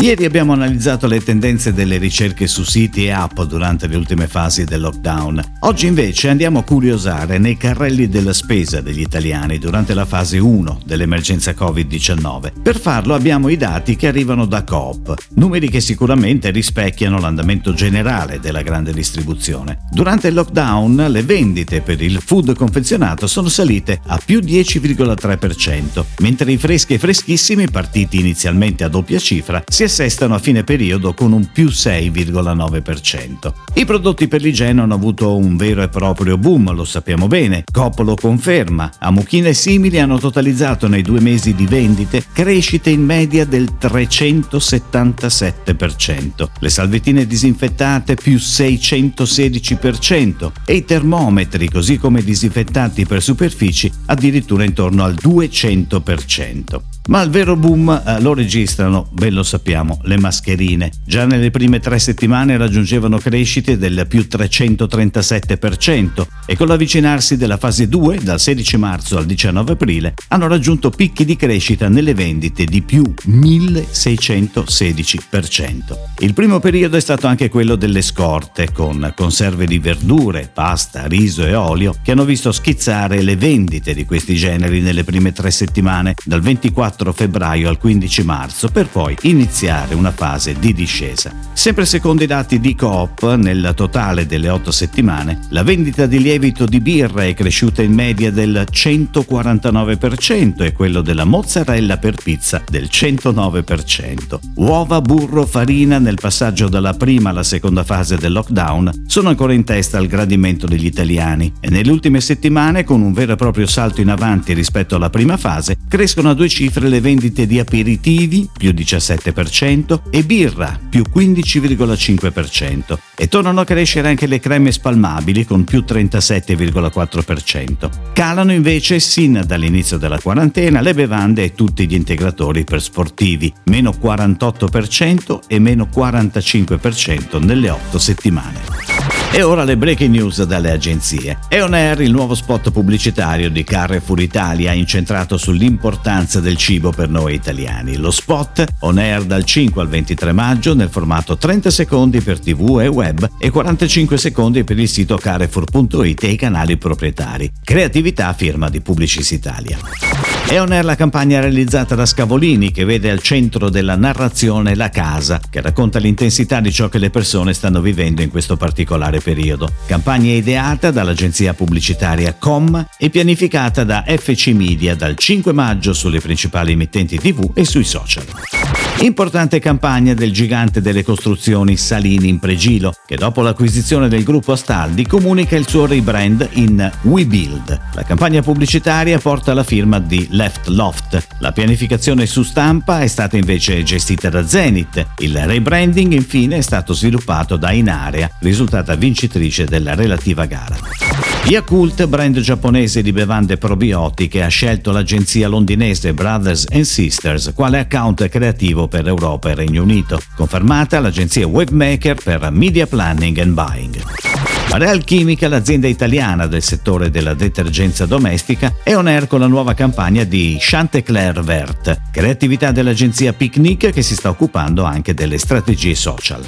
Ieri abbiamo analizzato le tendenze delle ricerche su siti e app durante le ultime fasi del lockdown. Oggi invece andiamo a curiosare nei carrelli della spesa degli italiani durante la fase 1 dell'emergenza Covid-19. Per farlo abbiamo i dati che arrivano da Coop, numeri che sicuramente rispecchiano l'andamento generale della grande distribuzione. Durante il lockdown le vendite per il food confezionato sono salite a più 10,3%, mentre i freschi e freschissimi partiti inizialmente a doppia cifra si assestano a fine periodo con un più 6,9%. I prodotti per l'igiene hanno avuto un vero e proprio boom, lo sappiamo bene, Coop lo conferma, Amuchina e simili hanno totalizzato nei due mesi di vendite crescite in media del 377%, le salvettine disinfettate più 616% e i termometri, così come disinfettanti per superfici, addirittura intorno al 200%. Ma il vero boom eh, lo registrano, ben lo sappiamo, le mascherine. Già nelle prime tre settimane raggiungevano crescite del più 337% e con l'avvicinarsi della fase 2, dal 16 marzo al 19 aprile, hanno raggiunto picchi di crescita nelle vendite di più 1616%. Il primo periodo è stato anche quello delle scorte, con conserve di verdure, pasta, riso e olio, che hanno visto schizzare le vendite di questi generi nelle prime tre settimane, dal 24 4 febbraio al 15 marzo per poi iniziare una fase di discesa. Sempre secondo i dati di Coop, nel totale delle 8 settimane, la vendita di lievito di birra è cresciuta in media del 149% e quello della mozzarella per pizza del 109%. Uova, burro, farina nel passaggio dalla prima alla seconda fase del lockdown sono ancora in testa al gradimento degli italiani e nelle ultime settimane, con un vero e proprio salto in avanti rispetto alla prima fase, crescono a due cifre le vendite di aperitivi più 17% e birra più 15,5% e tornano a crescere anche le creme spalmabili con più 37,4%. Calano invece sin dall'inizio della quarantena le bevande e tutti gli integratori per sportivi, meno 48% e meno 45% nelle 8 settimane. E ora le breaking news dalle agenzie. È on air il nuovo spot pubblicitario di Carrefour Italia incentrato sull'importanza del cibo per noi italiani. Lo spot on air dal 5 al 23 maggio nel formato 30 secondi per tv e web e 45 secondi per il sito carrefour.it e i canali proprietari. Creatività firma di Publicis Italia. È on air la campagna realizzata da Scavolini che vede al centro della narrazione la casa, che racconta l'intensità di ciò che le persone stanno vivendo in questo particolare periodo. Campagna ideata dall'agenzia pubblicitaria Com e pianificata da FC Media dal 5 maggio sulle principali emittenti TV e sui social. Importante campagna del gigante delle costruzioni Salini in Pregilo, che dopo l'acquisizione del gruppo Astaldi comunica il suo rebrand in WeBuild. La campagna pubblicitaria porta la firma di Left Loft. La pianificazione su stampa è stata invece gestita da Zenith. Il rebranding infine è stato sviluppato da Inarea, risultata vincitrice della relativa gara. Yakult, brand giapponese di bevande probiotiche, ha scelto l'agenzia londinese Brothers Sisters quale account creativo per Europa e Regno Unito, confermata l'agenzia Wavemaker per Media Planning and Buying. Real Chimica, l'azienda italiana del settore della detergenza domestica, è on air con la nuova campagna di Chantecler Vert, creatività dell'agenzia Picnic che si sta occupando anche delle strategie social.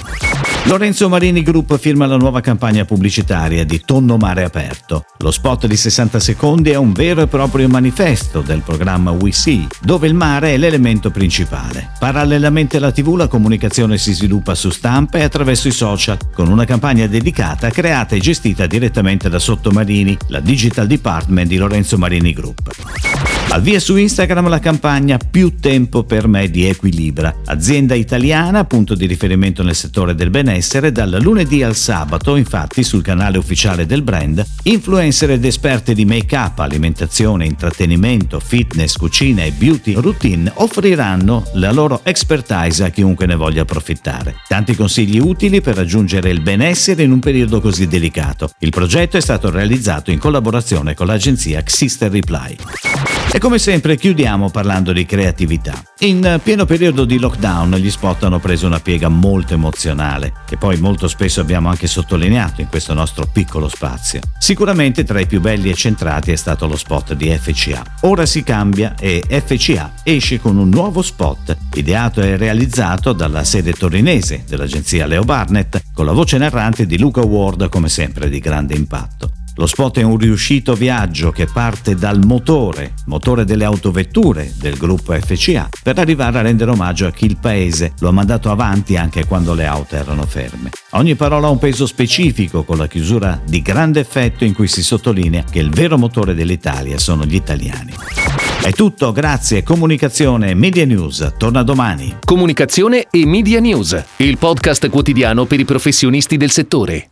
Lorenzo Marini Group firma la nuova campagna pubblicitaria di Tonno Mare Aperto. Lo spot di 60 secondi è un vero e proprio manifesto del programma We See, dove il mare è l'elemento principale. Parallelamente alla TV la comunicazione si sviluppa su stampa e attraverso i social, con una campagna dedicata creata e gestita direttamente da Sottomarini, la Digital Department di Lorenzo Marini Group. Al via su Instagram la campagna Più tempo per me di Equilibra, azienda italiana, punto di riferimento nel settore del benessere, dal lunedì al sabato, infatti sul canale ufficiale del brand, influencer ed esperte di make-up, alimentazione, intrattenimento, fitness, cucina e beauty routine offriranno la loro expertise a chiunque ne voglia approfittare. Tanti consigli utili per raggiungere il benessere in un periodo così delicato. Il progetto è stato realizzato in collaborazione con l'agenzia Xister Reply. E come sempre chiudiamo parlando di creatività. In pieno periodo di lockdown gli spot hanno preso una piega molto emozionale, che poi molto spesso abbiamo anche sottolineato in questo nostro piccolo spazio. Sicuramente tra i più belli e centrati è stato lo spot di FCA. Ora si cambia e FCA esce con un nuovo spot, ideato e realizzato dalla sede torinese dell'agenzia Leo Barnett, con la voce narrante di Luca Ward come sempre di grande impatto. Lo spot è un riuscito viaggio che parte dal motore, motore delle autovetture del gruppo FCA, per arrivare a rendere omaggio a chi il paese lo ha mandato avanti anche quando le auto erano ferme. Ogni parola ha un peso specifico con la chiusura di grande effetto in cui si sottolinea che il vero motore dell'Italia sono gli italiani. È tutto, grazie. Comunicazione Media News torna domani. Comunicazione e Media News, il podcast quotidiano per i professionisti del settore.